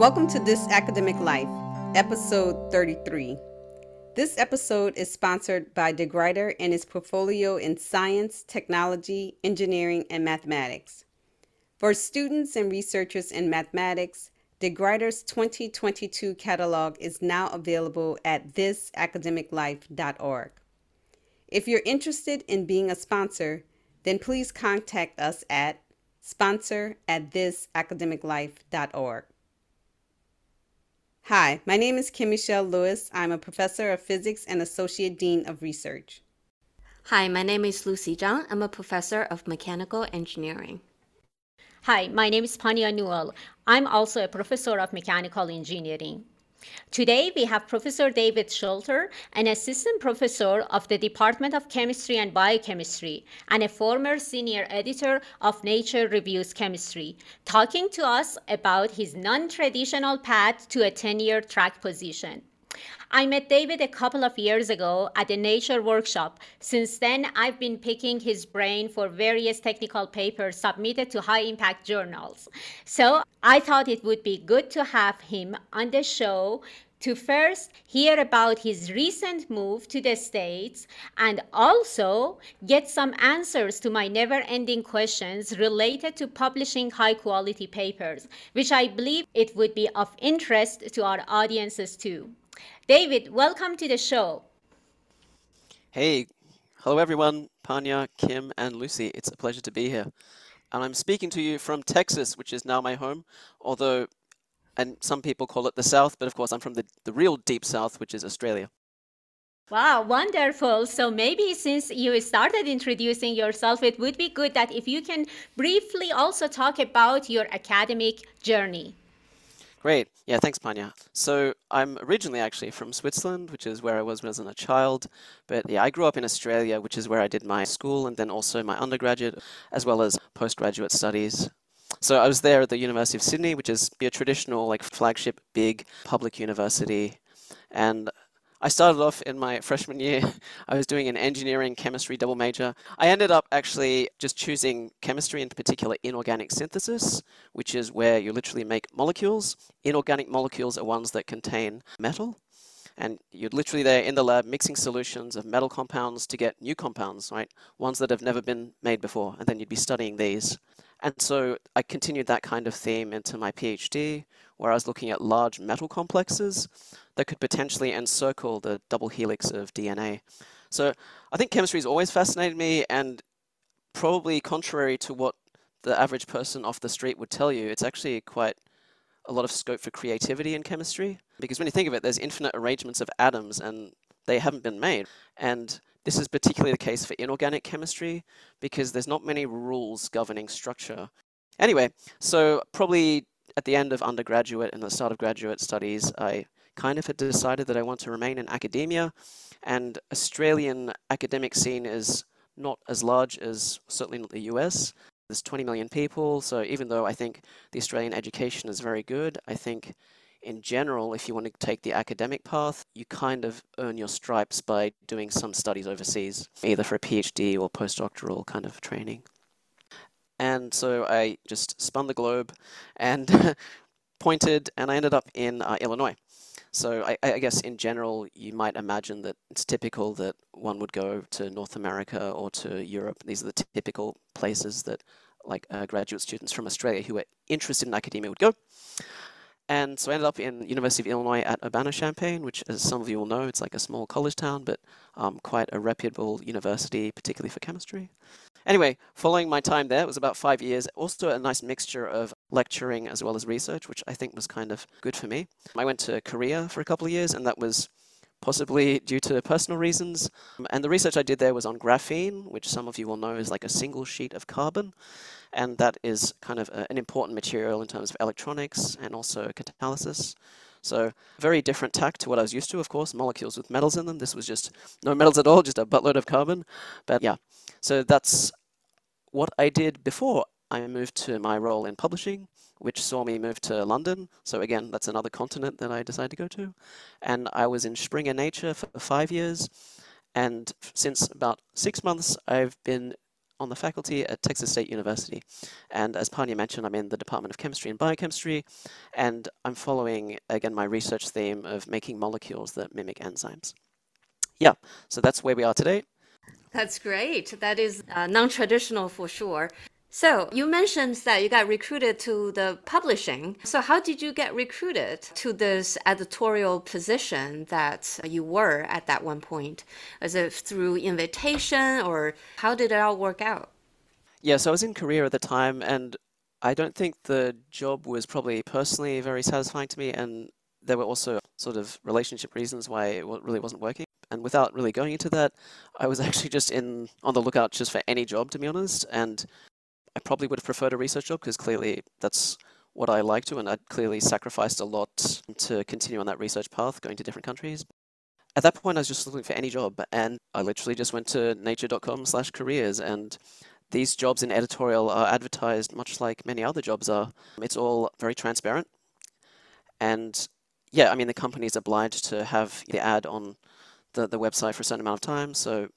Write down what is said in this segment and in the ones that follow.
Welcome to This Academic Life, episode 33. This episode is sponsored by DeGruyter and his portfolio in science, technology, engineering, and mathematics. For students and researchers in mathematics, DeGruyter's 2022 catalog is now available at thisacademiclife.org. If you're interested in being a sponsor, then please contact us at sponsor at thisacademiclife.org. Hi, my name is Kim Michelle Lewis. I'm a professor of physics and associate dean of research. Hi, my name is Lucy Zhang. I'm a professor of mechanical engineering. Hi, my name is Pania Newell. I'm also a professor of mechanical engineering. Today we have Professor David Schilter, an assistant professor of the Department of Chemistry and Biochemistry and a former senior editor of Nature Reviews Chemistry, talking to us about his non-traditional path to a tenure track position. I met David a couple of years ago at a nature workshop. Since then, I've been picking his brain for various technical papers submitted to high impact journals. So I thought it would be good to have him on the show to first hear about his recent move to the States and also get some answers to my never ending questions related to publishing high quality papers, which I believe it would be of interest to our audiences too. David, welcome to the show. Hey, hello everyone, Pania, Kim, and Lucy. It's a pleasure to be here. And I'm speaking to you from Texas, which is now my home, although, and some people call it the South, but of course I'm from the, the real deep South, which is Australia. Wow, wonderful. So maybe since you started introducing yourself, it would be good that if you can briefly also talk about your academic journey. Great. Yeah, thanks, Pania. So I'm originally actually from Switzerland, which is where I was when I was a child. But yeah, I grew up in Australia, which is where I did my school and then also my undergraduate, as well as postgraduate studies. So I was there at the University of Sydney, which is a traditional, like flagship, big public university. And I started off in my freshman year, I was doing an engineering chemistry double major. I ended up actually just choosing chemistry, in particular inorganic synthesis, which is where you literally make molecules. Inorganic molecules are ones that contain metal. And you're literally there in the lab mixing solutions of metal compounds to get new compounds, right? Ones that have never been made before. And then you'd be studying these. And so I continued that kind of theme into my PhD, where I was looking at large metal complexes that could potentially encircle the double helix of DNA. So I think chemistry has always fascinated me, and probably contrary to what the average person off the street would tell you, it's actually quite a lot of scope for creativity in chemistry. Because when you think of it, there's infinite arrangements of atoms, and they haven't been made. And this is particularly the case for inorganic chemistry because there's not many rules governing structure. Anyway, so probably at the end of undergraduate and the start of graduate studies, I kind of had decided that I want to remain in academia. And Australian academic scene is not as large as certainly not the US. There's 20 million people, so even though I think the Australian education is very good, I think in general, if you want to take the academic path, you kind of earn your stripes by doing some studies overseas, either for a PhD or postdoctoral kind of training. And so I just spun the globe and pointed, and I ended up in uh, Illinois. So I, I, guess in general, you might imagine that it's typical that one would go to North America or to Europe. These are the typical places that like uh, graduate students from Australia who are interested in academia would go. And so I ended up in University of Illinois at Urbana-Champaign, which, as some of you will know, it's like a small college town, but um, quite a reputable university, particularly for chemistry. Anyway, following my time there, it was about five years. Also a nice mixture of lecturing as well as research, which I think was kind of good for me. I went to Korea for a couple of years, and that was possibly due to personal reasons. And the research I did there was on graphene, which some of you will know is like a single sheet of carbon. And that is kind of a, an important material in terms of electronics and also catalysis. So very different tack to what I was used to, of course, molecules with metals in them. This was just no metals at all, just a buttload of carbon. But yeah, so that's what I did before I moved to my role in publishing which saw me move to London. So again, that's another continent that I decided to go to. And I was in Springer Nature for five years. And since about six months, I've been on the faculty at Texas State University. And as Pania mentioned, I'm in the Department of Chemistry and Biochemistry, and I'm following, again, my research theme of making molecules that mimic enzymes. Yeah, so that's where we are today. That's great. That is uh, non traditional for sure. So you mentioned that you got recruited to the publishing. So how did you get recruited to this editorial position that you were at that one point? Was it through invitation or how did it all work out? Yeah, so I was in Korea at the time and I don't think the job was probably personally very satisfying to me and there were also sort of relationship reasons why it really wasn't working. And without really going into that, I was actually just in on the lookout just for any job, to be honest. And probably would have preferred a research job because clearly that's what I like to, and I'd clearly sacrificed a lot to continue on that research path, going to different countries. At that point, I was just looking for any job, and I literally just went to nature.com/careers, and these jobs in editorial are advertised much like many other jobs are. It's all very transparent, and yeah, I mean the company is obliged to have the ad on the the website for a certain amount of time, so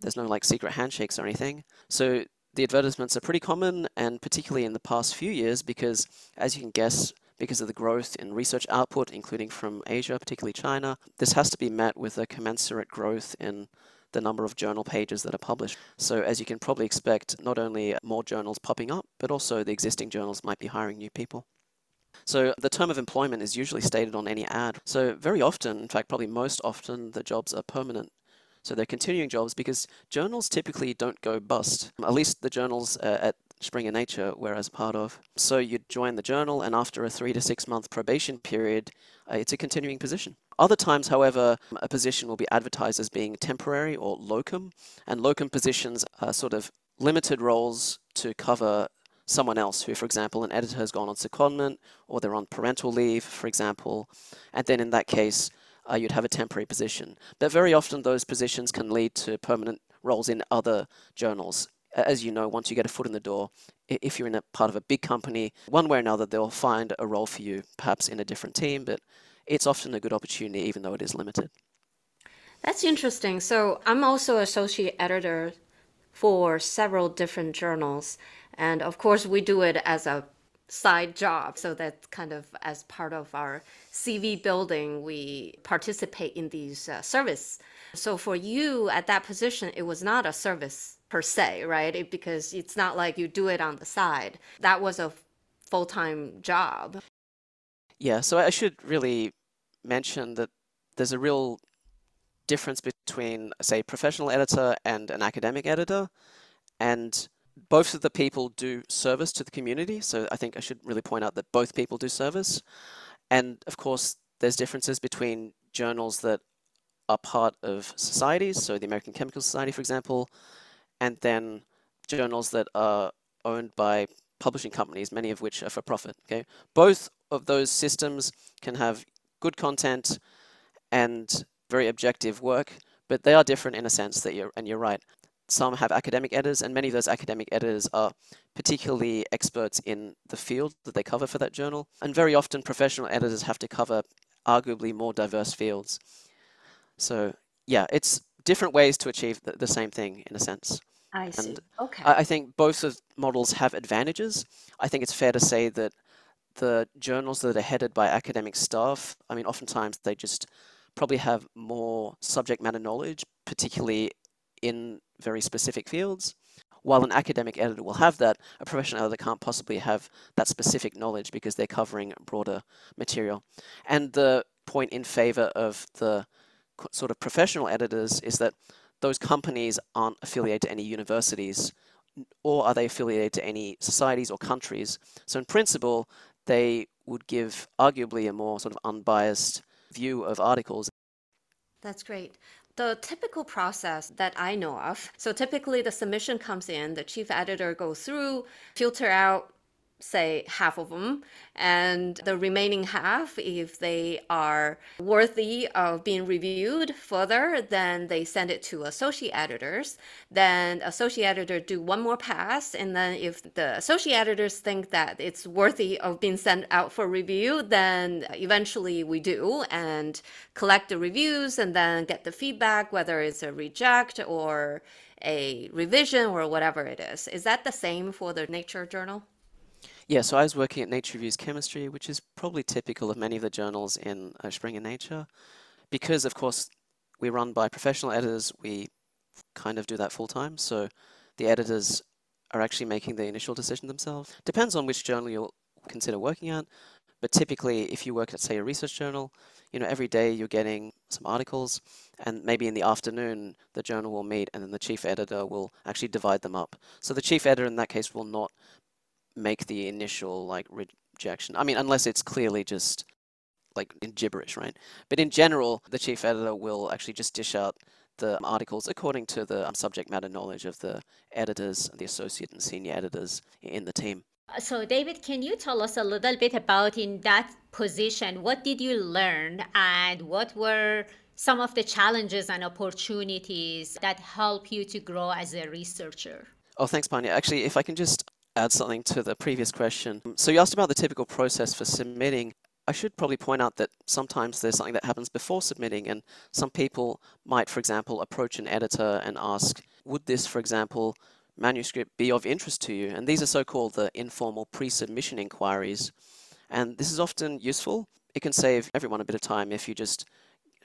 there's no like secret handshakes or anything. So the advertisements are pretty common, and particularly in the past few years, because as you can guess, because of the growth in research output, including from Asia, particularly China, this has to be met with a commensurate growth in the number of journal pages that are published. So, as you can probably expect, not only more journals popping up, but also the existing journals might be hiring new people. So, the term of employment is usually stated on any ad. So, very often, in fact, probably most often, the jobs are permanent so they're continuing jobs because journals typically don't go bust, at least the journals uh, at Springer Nature were as part of. So you'd join the journal, and after a three to six month probation period, uh, it's a continuing position. Other times, however, a position will be advertised as being temporary or locum, and locum positions are sort of limited roles to cover someone else who, for example, an editor has gone on secondment or they're on parental leave, for example, and then in that case, uh, you'd have a temporary position. But very often those positions can lead to permanent roles in other journals. As you know, once you get a foot in the door, if you're in a part of a big company, one way or another, they'll find a role for you, perhaps in a different team, but it's often a good opportunity, even though it is limited. That's interesting. So I'm also associate editor for several different journals. And of course, we do it as a side job. So that's kind of as part of our CV building, we participate in these uh, service. So for you at that position, it was not a service per se, right? It, because it's not like you do it on the side. That was a full time job. Yeah, so I should really mention that there's a real difference between, say, professional editor and an academic editor. And both of the people do service to the community. So I think I should really point out that both people do service. And of course, there's differences between journals that are part of societies, so the American Chemical Society, for example, and then journals that are owned by publishing companies, many of which are for profit. Okay, both of those systems can have good content and very objective work, but they are different in a sense that you're and you're right some have academic editors, and many of those academic editors are particularly experts in the field that they cover for that journal. And very often, professional editors have to cover arguably more diverse fields. So, yeah, it's different ways to achieve the, the same thing in a sense. I see. And okay. I, I think both of models have advantages. I think it's fair to say that the journals that are headed by academic staff, I mean, oftentimes they just probably have more subject matter knowledge, particularly in very specific fields. While an academic editor will have that, a professional editor can't possibly have that specific knowledge because they're covering broader material. And the point in favor of the sort of professional editors is that those companies aren't affiliated to any universities or are they affiliated to any societies or countries. So in principle, they would give arguably a more sort of unbiased view of articles. That's great the typical process that I know of. So typically the submission comes in, the chief editor goes through, filter out say half of them and the remaining half if they are worthy of being reviewed further then they send it to associate editors. Then associate editor do one more pass and then if the associate editors think that it's worthy of being sent out for review then eventually we do and collect the reviews and then get the feedback whether it's a reject or a revision or whatever it is. Is that the same for the nature journal yeah, so I was working at Nature Reviews Chemistry, which is probably typical of many of the journals in uh, Springer Nature. Because, of course, we run by professional editors, we kind of do that full time. So the editors are actually making the initial decision themselves. Depends on which journal you'll consider working at. But typically, if you work at, say, a research journal, you know, every day you're getting some articles, and maybe in the afternoon, the journal will meet, and then the chief editor will actually divide them up. So the chief editor in that case will not make the initial like rejection. I mean, unless it's clearly just like in gibberish, right? But in general, the chief editor will actually just dish out the articles according to the um, subject matter knowledge of the editors, the associate and senior editors in the team. So, David, can you tell us a little bit about in that position, what did you learn and what were some of the challenges and opportunities that help you to grow as a researcher? Oh, thanks, Pania. Actually, if I can just add something to the previous question. So you asked about the typical process for submitting. I should probably point out that sometimes there's something that happens before submitting, and some people might, for example, approach an editor and ask, would this, for example, manuscript be of interest to you? And these are so-called the informal pre-submission inquiries. And this is often useful. It can save everyone a bit of time if you just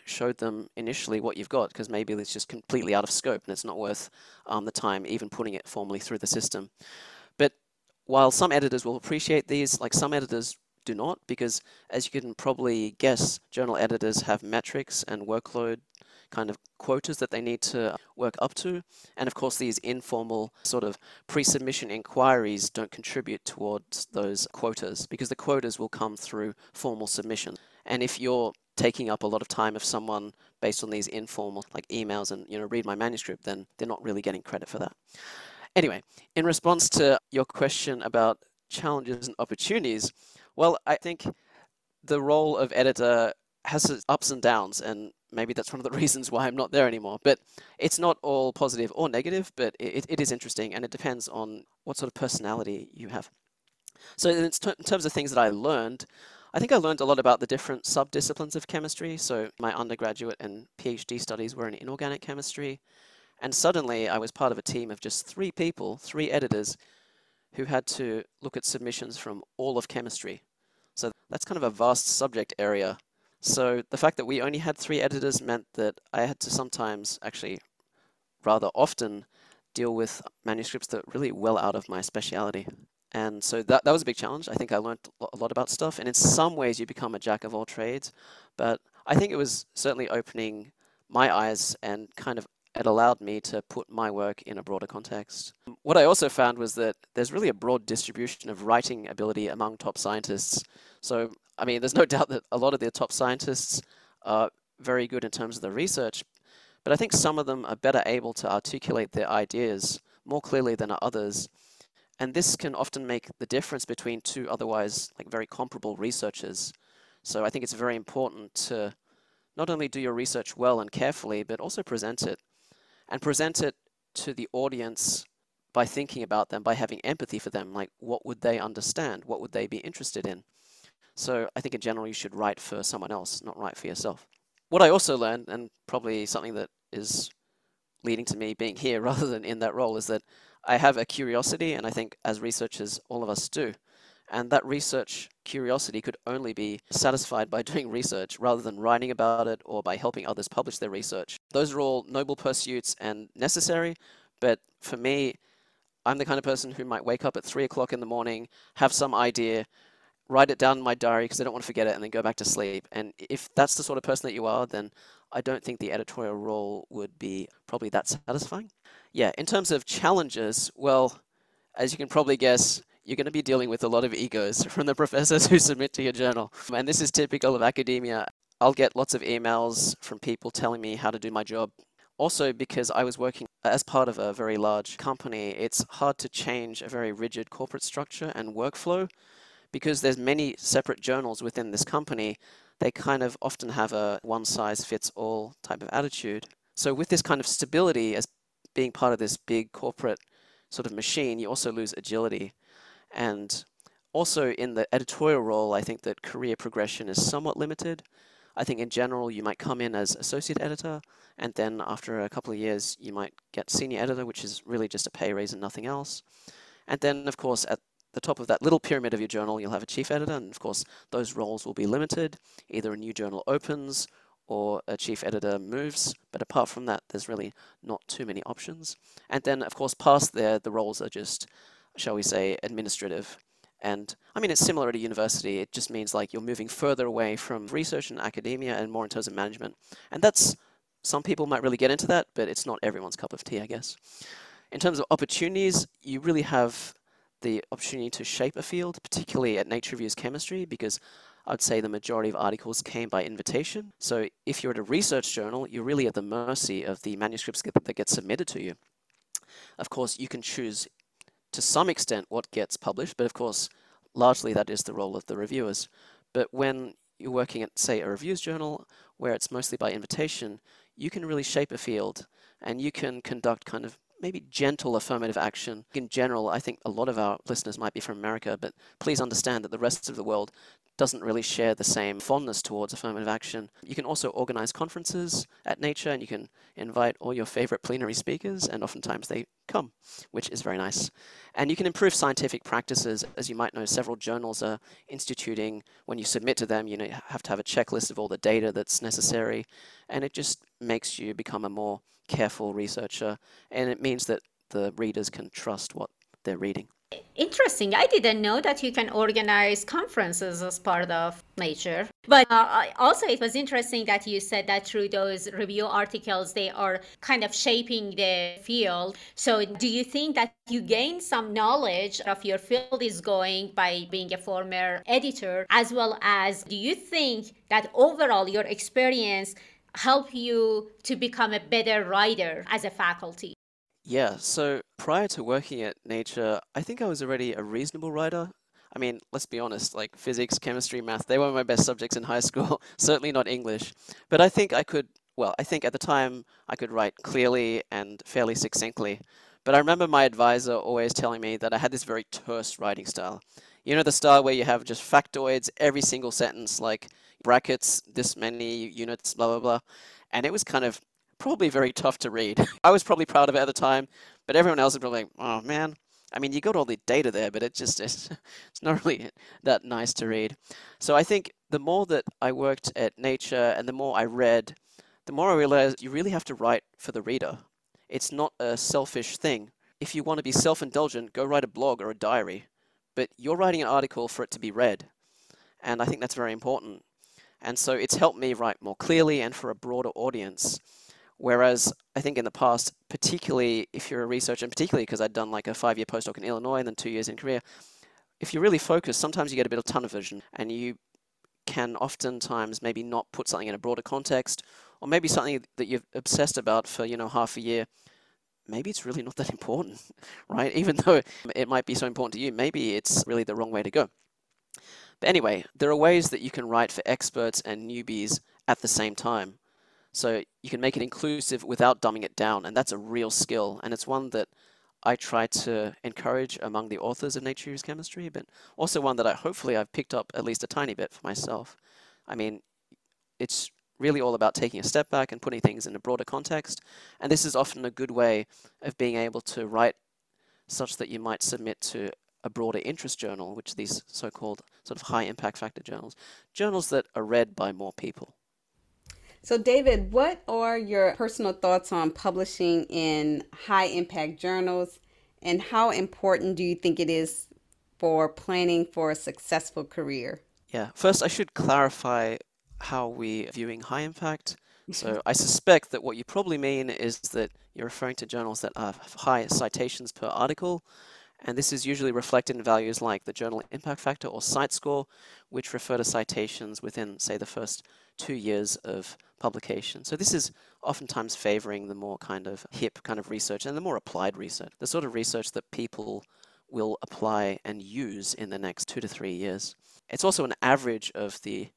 showed them initially what you've got, because maybe it's just completely out of scope and it's not worth um, the time even putting it formally through the system. While some editors will appreciate these, like some editors do not, because as you can probably guess, journal editors have metrics and workload kind of quotas that they need to work up to. And of course, these informal sort of pre-submission inquiries don't contribute towards those quotas because the quotas will come through formal submission. And if you're taking up a lot of time of someone based on these informal like emails and you know read my manuscript, then they're not really getting credit for that. Anyway, in response to your question about challenges and opportunities, well, I think the role of editor has its ups and downs, and maybe that's one of the reasons why I'm not there anymore. But it's not all positive or negative, but it, it is interesting, and it depends on what sort of personality you have. So in, terms of things that I learned, I think I learned a lot about the different subdisciplines of chemistry. So my undergraduate and PhD studies were in inorganic chemistry. And suddenly I was part of a team of just three people, three editors, who had to look at submissions from all of chemistry. So that's kind of a vast subject area. So the fact that we only had three editors meant that I had to sometimes, actually rather often, deal with manuscripts that were really well out of my speciality. And so that, that was a big challenge. I think I learned a lot about stuff. And in some ways, you become a jack of all trades. But I think it was certainly opening my eyes and kind of it allowed me to put my work in a broader context. What I also found was that there's really a broad distribution of writing ability among top scientists. So, I mean, there's no doubt that a lot of the top scientists are very good in terms of the research, but I think some of them are better able to articulate their ideas more clearly than others. And this can often make the difference between two otherwise like very comparable researchers. So I think it's very important to not only do your research well and carefully, but also present it and present it to the audience by thinking about them, by having empathy for them, like what would they understand? What would they be interested in? So I think in general you should write for someone else, not write for yourself. What I also learned, and probably something that is leading to me being here rather than in that role, is that I have a curiosity, and I think as researchers, all of us do. And that research curiosity could only be satisfied by doing research rather than writing about it or by helping others publish their research. Those are all noble pursuits and necessary, but for me, I'm the kind of person who might wake up at three o'clock in the morning, have some idea, write it down in my diary because I don't want to forget it, and then go back to sleep. And if that's the sort of person that you are, then I don't think the editorial role would be probably that satisfying. Yeah, in terms of challenges, well, as you can probably guess, you're going to be dealing with a lot of egos from the professors who submit to your journal. And this is typical of academia. I'll get lots of emails from people telling me how to do my job Also, because I was working as part of a very large company, it's hard to change a very rigid corporate structure and workflow because there's many separate journals within this company. They kind of often have a one size fits all type of attitude. So with this kind of stability as being part of this big corporate sort of machine, you also lose agility. And also in the editorial role, I think that career progression is somewhat limited. I think in general, you might come in as associate editor, and then after a couple of years, you might get senior editor, which is really just a pay raise and nothing else. And then, of course, at the top of that little pyramid of your journal, you'll have a chief editor, and of course, those roles will be limited. Either a new journal opens or a chief editor moves, but apart from that, there's really not too many options. And then, of course, past there, the roles are just, shall we say, administrative. And I mean, it's similar at a university. It just means like you're moving further away from research and academia and more in terms of management. And that's, some people might really get into that, but it's not everyone's cup of tea, I guess. In terms of opportunities, you really have the opportunity to shape a field, particularly at Nature Reviews Chemistry, because I'd say the majority of articles came by invitation. So if you're at a research journal, you're really at the mercy of the manuscripts that get submitted to you. Of course, you can choose to some extent what gets published, but of course, largely that is the role of the reviewers. But when you're working at, say, a reviews journal where it's mostly by invitation, you can really shape a field and you can conduct kind of maybe gentle affirmative action. In general, I think a lot of our listeners might be from America, but please understand that the rest of the world doesn't really share the same fondness towards affirmative action. You can also organize conferences at Nature and you can invite all your favorite plenary speakers, and oftentimes they come, which is very nice. And you can improve scientific practices. As you might know, several journals are instituting, when you submit to them, you know, you have to have a checklist of all the data that's necessary, and it just makes you become a more careful researcher, and it means that the readers can trust what they're reading. Interesting. I didn't know that you can organize conferences as part of Nature. But uh, also, it was interesting that you said that through those review articles, they are kind of shaping the field. So, do you think that you gain some knowledge of your field is going by being a former editor, as well as do you think that overall your experience help you to become a better writer as a faculty? Yeah, so prior to working at Nature, I think I was already a reasonable writer. I mean, let's be honest, like physics, chemistry, math, they were my best subjects in high school, certainly not English. But I think I could, well, I think at the time I could write clearly and fairly succinctly. But I remember my advisor always telling me that I had this very terse writing style. You know, the style where you have just factoids every single sentence, like brackets, this many units, blah, blah, blah. And it was kind of probably very tough to read. I was probably proud of it at the time, but everyone else was probably like, oh man. I mean, you got all the data there, but it just is, it's not really that nice to read. So I think the more that I worked at Nature and the more I read, the more I realized you really have to write for the reader. It's not a selfish thing. If you want to be self-indulgent, go write a blog or a diary. But you're writing an article for it to be read. And I think that's very important. And so it's helped me write more clearly and for a broader audience. Whereas I think in the past, particularly if you're a researcher, and particularly because I'd done like a five year postdoc in Illinois and then two years in Korea, if you're really focused, sometimes you get a bit of tunnel vision and you can oftentimes maybe not put something in a broader context or maybe something that you've obsessed about for, you know, half a year. Maybe it's really not that important, right? Even though it might be so important to you, maybe it's really the wrong way to go. But anyway, there are ways that you can write for experts and newbies at the same time. So you can make it inclusive without dumbing it down, and that's a real skill, and it's one that I try to encourage among the authors of Nature Reviews Chemistry, but also one that I hopefully I've picked up at least a tiny bit for myself. I mean, it's really all about taking a step back and putting things in a broader context, and this is often a good way of being able to write such that you might submit to a broader interest journal, which are these so-called sort of high impact factor journals, journals that are read by more people. So, David, what are your personal thoughts on publishing in high impact journals and how important do you think it is for planning for a successful career? Yeah, first, I should clarify how we are viewing high impact. Mm-hmm. So, I suspect that what you probably mean is that you're referring to journals that have high citations per article. And this is usually reflected in values like the journal impact factor or CiteScore, which refer to citations within, say, the first two years of publication. So this is oftentimes favoring the more kind of hip kind of research and the more applied research, the sort of research that people will apply and use in the next two to three years. It's also an average of the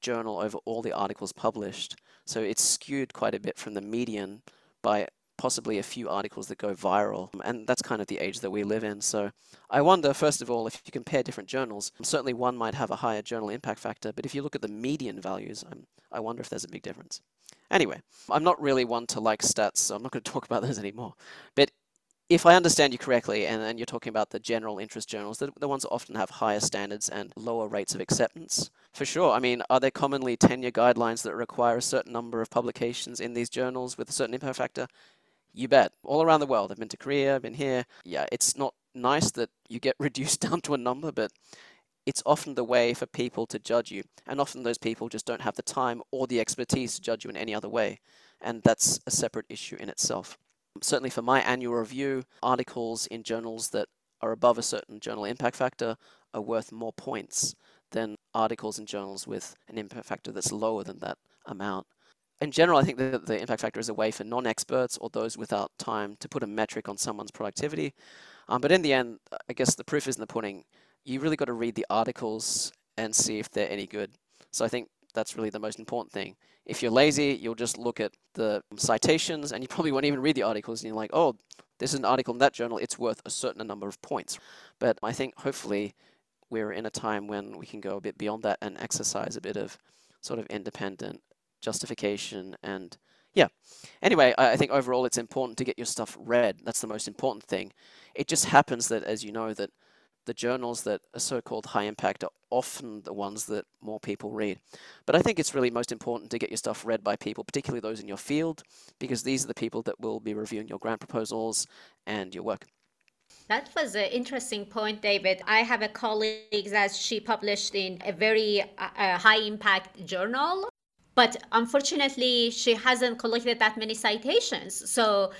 journal over all the articles published. So it's skewed quite a bit from the median by possibly a few articles that go viral. And that's kind of the age that we live in. So I wonder, first of all, if you compare different journals, certainly one might have a higher journal impact factor, but if you look at the median values, I'm, I wonder if there's a big difference. Anyway, I'm not really one to like stats, so I'm not going to talk about those anymore. But if I understand you correctly, and, and you're talking about the general interest journals, the, the ones that often have higher standards and lower rates of acceptance, for sure. I mean, are there commonly tenure guidelines that require a certain number of publications in these journals with a certain impact factor? You bet. All around the world. I've been to Korea, I've been here. Yeah, it's not nice that you get reduced down to a number, but it's often the way for people to judge you. And often those people just don't have the time or the expertise to judge you in any other way. And that's a separate issue in itself. Certainly for my annual review, articles in journals that are above a certain journal impact factor are worth more points than articles in journals with an impact factor that's lower than that amount. In general, I think that the impact factor is a way for non-experts or those without time to put a metric on someone's productivity. Um, but in the end, I guess the proof is in the pudding. You really got to read the articles and see if they're any good. So I think that's really the most important thing. If you're lazy, you'll just look at the citations and you probably won't even read the articles and you're like, oh, this is an article in that journal, it's worth a certain number of points. But I think hopefully we're in a time when we can go a bit beyond that and exercise a bit of sort of independent justification and yeah. Anyway, I think overall it's important to get your stuff read. That's the most important thing. It just happens that, as you know, that the journals that are so-called high impact are often the ones that more people read. But I think it's really most important to get your stuff read by people, particularly those in your field, because these are the people that will be reviewing your grant proposals and your work. That was an interesting point, David. I have a colleague that she published in a very uh, high impact journal, but unfortunately, she hasn't collected that many citations. So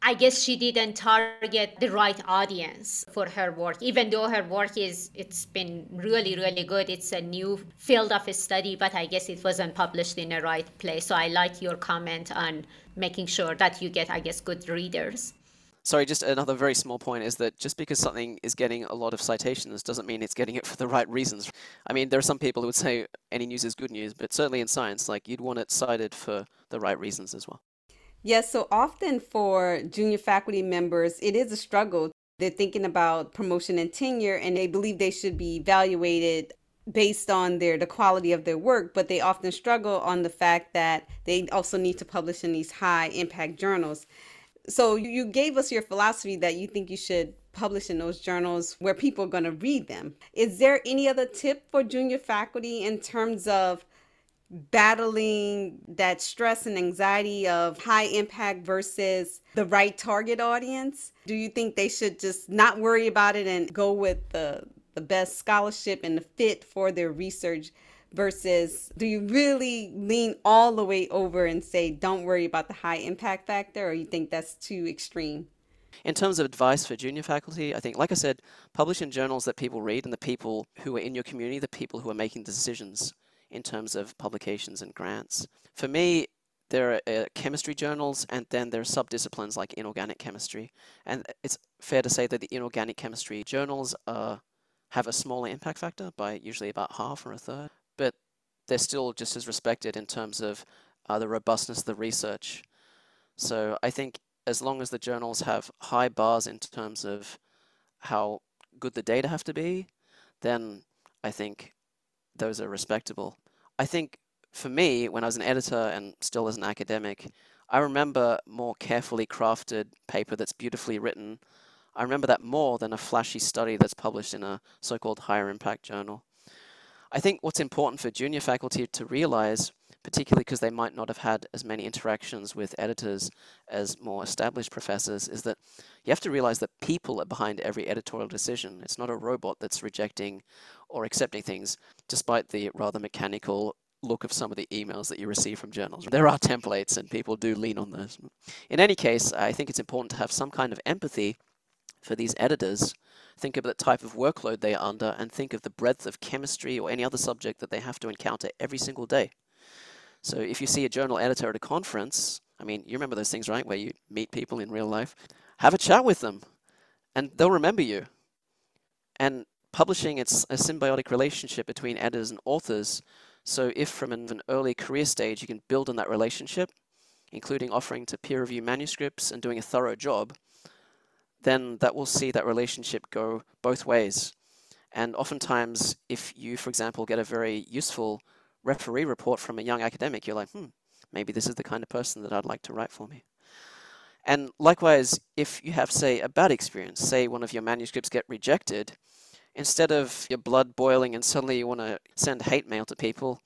I guess she didn't target the right audience for her work, even though her work is, it's been really, really good. It's a new field of study, but I guess it wasn't published in the right place. So I like your comment on making sure that you get, I guess, good readers. Sorry, just another very small point is that just because something is getting a lot of citations doesn't mean it's getting it for the right reasons. I mean, there are some people who would say any news is good news, but certainly in science, like you'd want it cited for the right reasons as well. Yes, so often for junior faculty members, it is a struggle. They're thinking about promotion and tenure, and they believe they should be evaluated based on their the quality of their work but they often struggle on the fact that they also need to publish in these high impact journals so you gave us your philosophy that you think you should publish in those journals where people are going to read them is there any other tip for junior faculty in terms of battling that stress and anxiety of high impact versus the right target audience? Do you think they should just not worry about it and go with the the best scholarship and the fit for their research versus do you really lean all the way over and say don't worry about the high impact factor or you think that's too extreme? In terms of advice for junior faculty, I think, like I said, publish in journals that people read and the people who are in your community, the people who are making decisions in terms of publications and grants. For me, there are uh, chemistry journals and then there are subdisciplines like inorganic chemistry. And it's fair to say that the inorganic chemistry journals uh, have a smaller impact factor by usually about half or a third, they're still just as respected in terms of uh, the robustness of the research. So I think as long as the journals have high bars in terms of how good the data have to be, then I think those are respectable. I think for me, when I was an editor and still as an academic, I remember more carefully crafted paper that's beautifully written. I remember that more than a flashy study that's published in a so-called higher impact journal. I think what's important for junior faculty to realize, particularly because they might not have had as many interactions with editors as more established professors, is that you have to realize that people are behind every editorial decision. It's not a robot that's rejecting or accepting things, despite the rather mechanical look of some of the emails that you receive from journals. There are templates and people do lean on those. In any case, I think it's important to have some kind of empathy for these editors think of the type of workload they are under, and think of the breadth of chemistry or any other subject that they have to encounter every single day. So if you see a journal editor at a conference, I mean, you remember those things, right? Where you meet people in real life, have a chat with them, and they'll remember you. And publishing, it's a symbiotic relationship between editors and authors. So if from an early career stage you can build on that relationship, including offering to peer review manuscripts and doing a thorough job, then that will see that relationship go both ways. And oftentimes, if you, for example, get a very useful referee report from a young academic, you're like, hmm, maybe this is the kind of person that I'd like to write for me. And likewise, if you have, say, a bad experience, say one of your manuscripts get rejected, instead of your blood boiling and suddenly you want to send hate mail to people,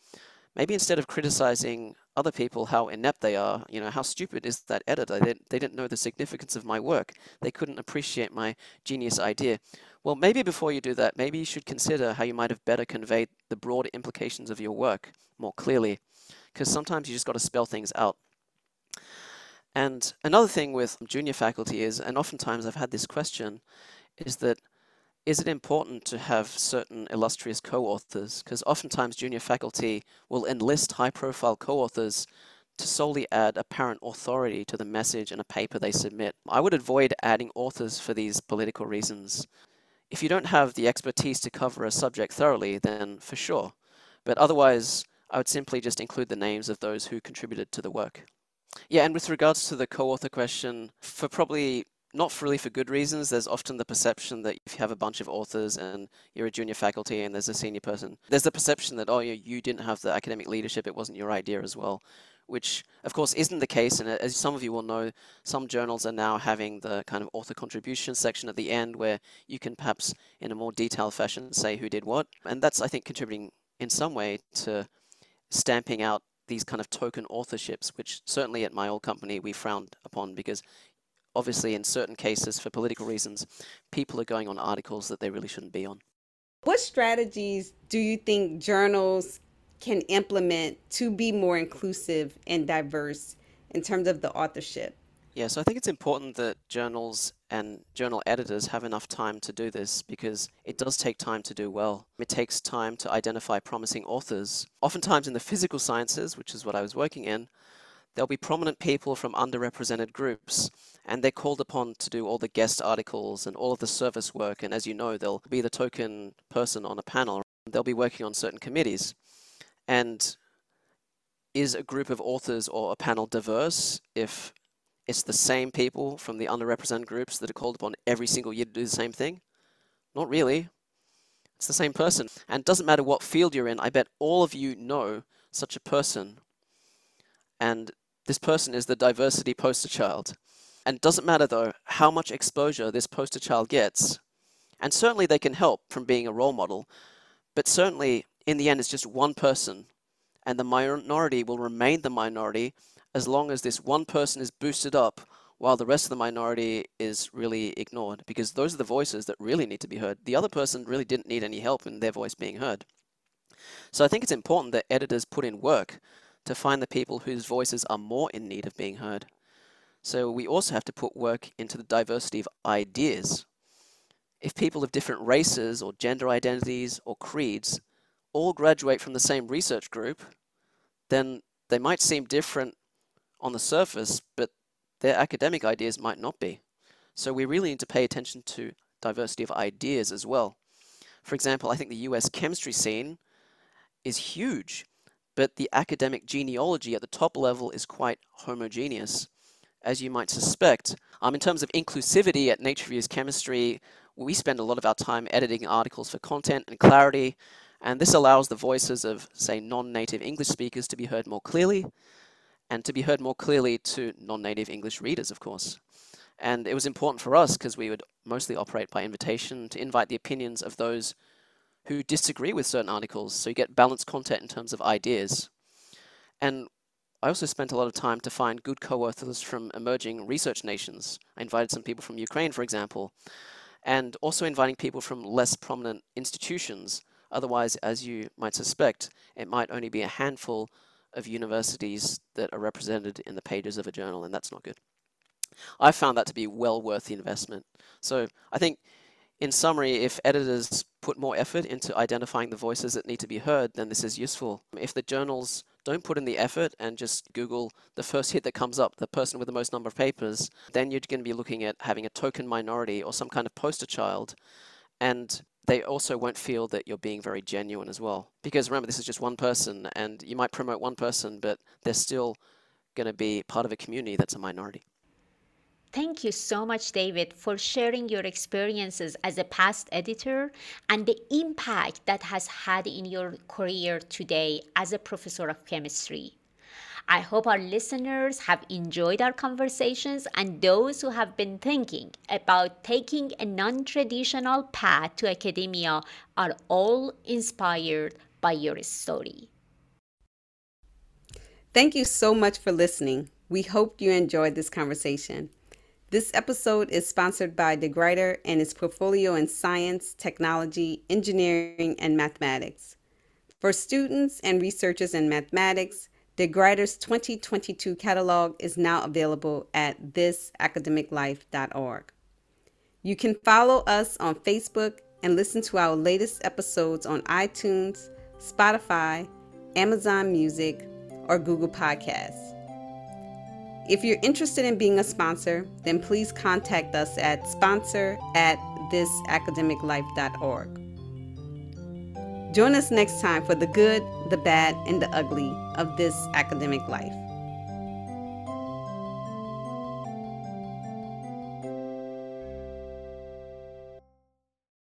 maybe instead of criticizing other people how inept they are, you know, how stupid is that editor? They, they didn't know the significance of my work. They couldn't appreciate my genius idea. Well, maybe before you do that, maybe you should consider how you might have better conveyed the broad implications of your work more clearly. Because sometimes you just got to spell things out. And another thing with junior faculty is, and oftentimes I've had this question, is that is it important to have certain illustrious co-authors? Because oftentimes junior faculty will enlist high-profile co-authors to solely add apparent authority to the message in a paper they submit. I would avoid adding authors for these political reasons. If you don't have the expertise to cover a subject thoroughly, then for sure. But otherwise, I would simply just include the names of those who contributed to the work. Yeah, and with regards to the co-author question, for probably not really for good reasons. There's often the perception that if you have a bunch of authors and you're a junior faculty and there's a senior person, there's the perception that, oh, you, didn't have the academic leadership, it wasn't your idea as well, which of course isn't the case. And uh, as some of you will know, some journals are now having the kind of author contribution section at the end where you can perhaps in a more detailed fashion say who did what. And that's, I think, contributing in some way to stamping out these kind of token authorships, which certainly at my old company we frowned upon because obviously in certain cases for political reasons, people are going on articles that they really shouldn't be on. What strategies do you think journals can implement to be more inclusive and diverse in terms of the authorship? Yeah, so I think it's important that journals and journal editors have enough time to do this because it does take time to do well. It takes time to identify promising authors. Oftentimes in the physical sciences, which is what I was working in, there'll be prominent people from underrepresented groups and they're called upon to do all the guest articles and all of the service work and as you know they'll be the token person on a panel. They'll be working on certain committees. And is a group of authors or a panel diverse if it's the same people from the underrepresented groups that are called upon every single year to do the same thing? Not really. It's the same person. And doesn't matter what field you're in i bet all of you know such a person. And this person is the diversity poster child. And doesn't matter though how much exposure this poster child gets, and certainly they can help from being a role model, but certainly in the end it's just one person, and the minority will remain the minority as long as this one person is boosted up while the rest of the minority is really ignored, because those are the voices that really need to be heard. The other person really didn't need any help in their voice being heard. So I think it's important that editors put in work to find the people whose voices are more in need of being heard. So we also have to put work into the diversity of ideas. If people of different races or gender identities or creeds all graduate from the same research group, then they might seem different on the surface, but their academic ideas might not be. So we really need to pay attention to diversity of ideas as well. For example, I think the US chemistry scene is huge but the academic genealogy at the top level is quite homogeneous, as you might suspect. Um, in terms of inclusivity at Nature Reviews Chemistry, we spend a lot of our time editing articles for content and clarity, and this allows the voices of, say, non-native English speakers to be heard more clearly, and to be heard more clearly to non-native English readers, of course. And it was important for us because we would mostly operate by invitation to invite the opinions of those who disagree with certain articles, so you get balanced content in terms of ideas. And I also spent a lot of time to find good co-authors from emerging research nations. I invited some people from Ukraine, for example, and also inviting people from less prominent institutions. Otherwise, as you might suspect, it might only be a handful of universities that are represented in the pages of a journal, and that's not good. I found that to be well worth the investment. So I think in summary, if editors put more effort into identifying the voices that need to be heard, then this is useful. If the journals don't put in the effort and just Google the first hit that comes up, the person with the most number of papers, then you're going to be looking at having a token minority or some kind of poster child. And they also won't feel that you're being very genuine as well. Because remember, this is just one person, and you might promote one person, but they're still going to be part of a community that's a minority. Thank you so much, David, for sharing your experiences as a past editor and the impact that has had in your career today as a professor of chemistry. I hope our listeners have enjoyed our conversations and those who have been thinking about taking a non traditional path to academia are all inspired by your story. Thank you so much for listening. We hope you enjoyed this conversation. This episode is sponsored by DeGruyter and its portfolio in science, technology, engineering, and mathematics. For students and researchers in mathematics, DeGruyter's 2022 catalog is now available at thisacademiclife.org. You can follow us on Facebook and listen to our latest episodes on iTunes, Spotify, Amazon Music, or Google Podcasts. If you're interested in being a sponsor, then please contact us at sponsor at thisacademiclife.org. Join us next time for the good, the bad, and the ugly of this academic life.